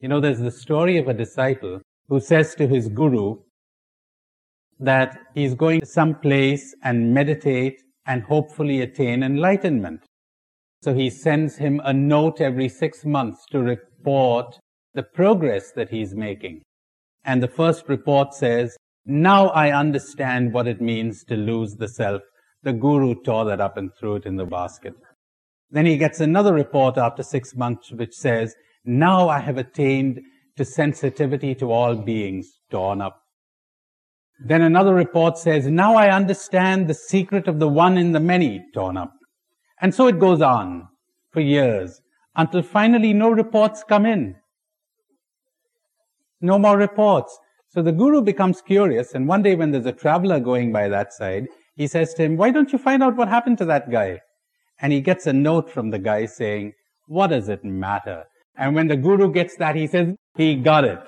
You know, there's the story of a disciple who says to his guru that he's going to some place and meditate and hopefully attain enlightenment. So he sends him a note every six months to report the progress that he's making. And the first report says, now I understand what it means to lose the self. The guru tore that up and threw it in the basket. Then he gets another report after six months which says, now I have attained to sensitivity to all beings, torn up. Then another report says, now I understand the secret of the one in the many, torn up. And so it goes on for years until finally no reports come in. No more reports. So the guru becomes curious and one day when there's a traveler going by that side, he says to him, why don't you find out what happened to that guy? And he gets a note from the guy saying, what does it matter? And when the guru gets that, he says, he got it.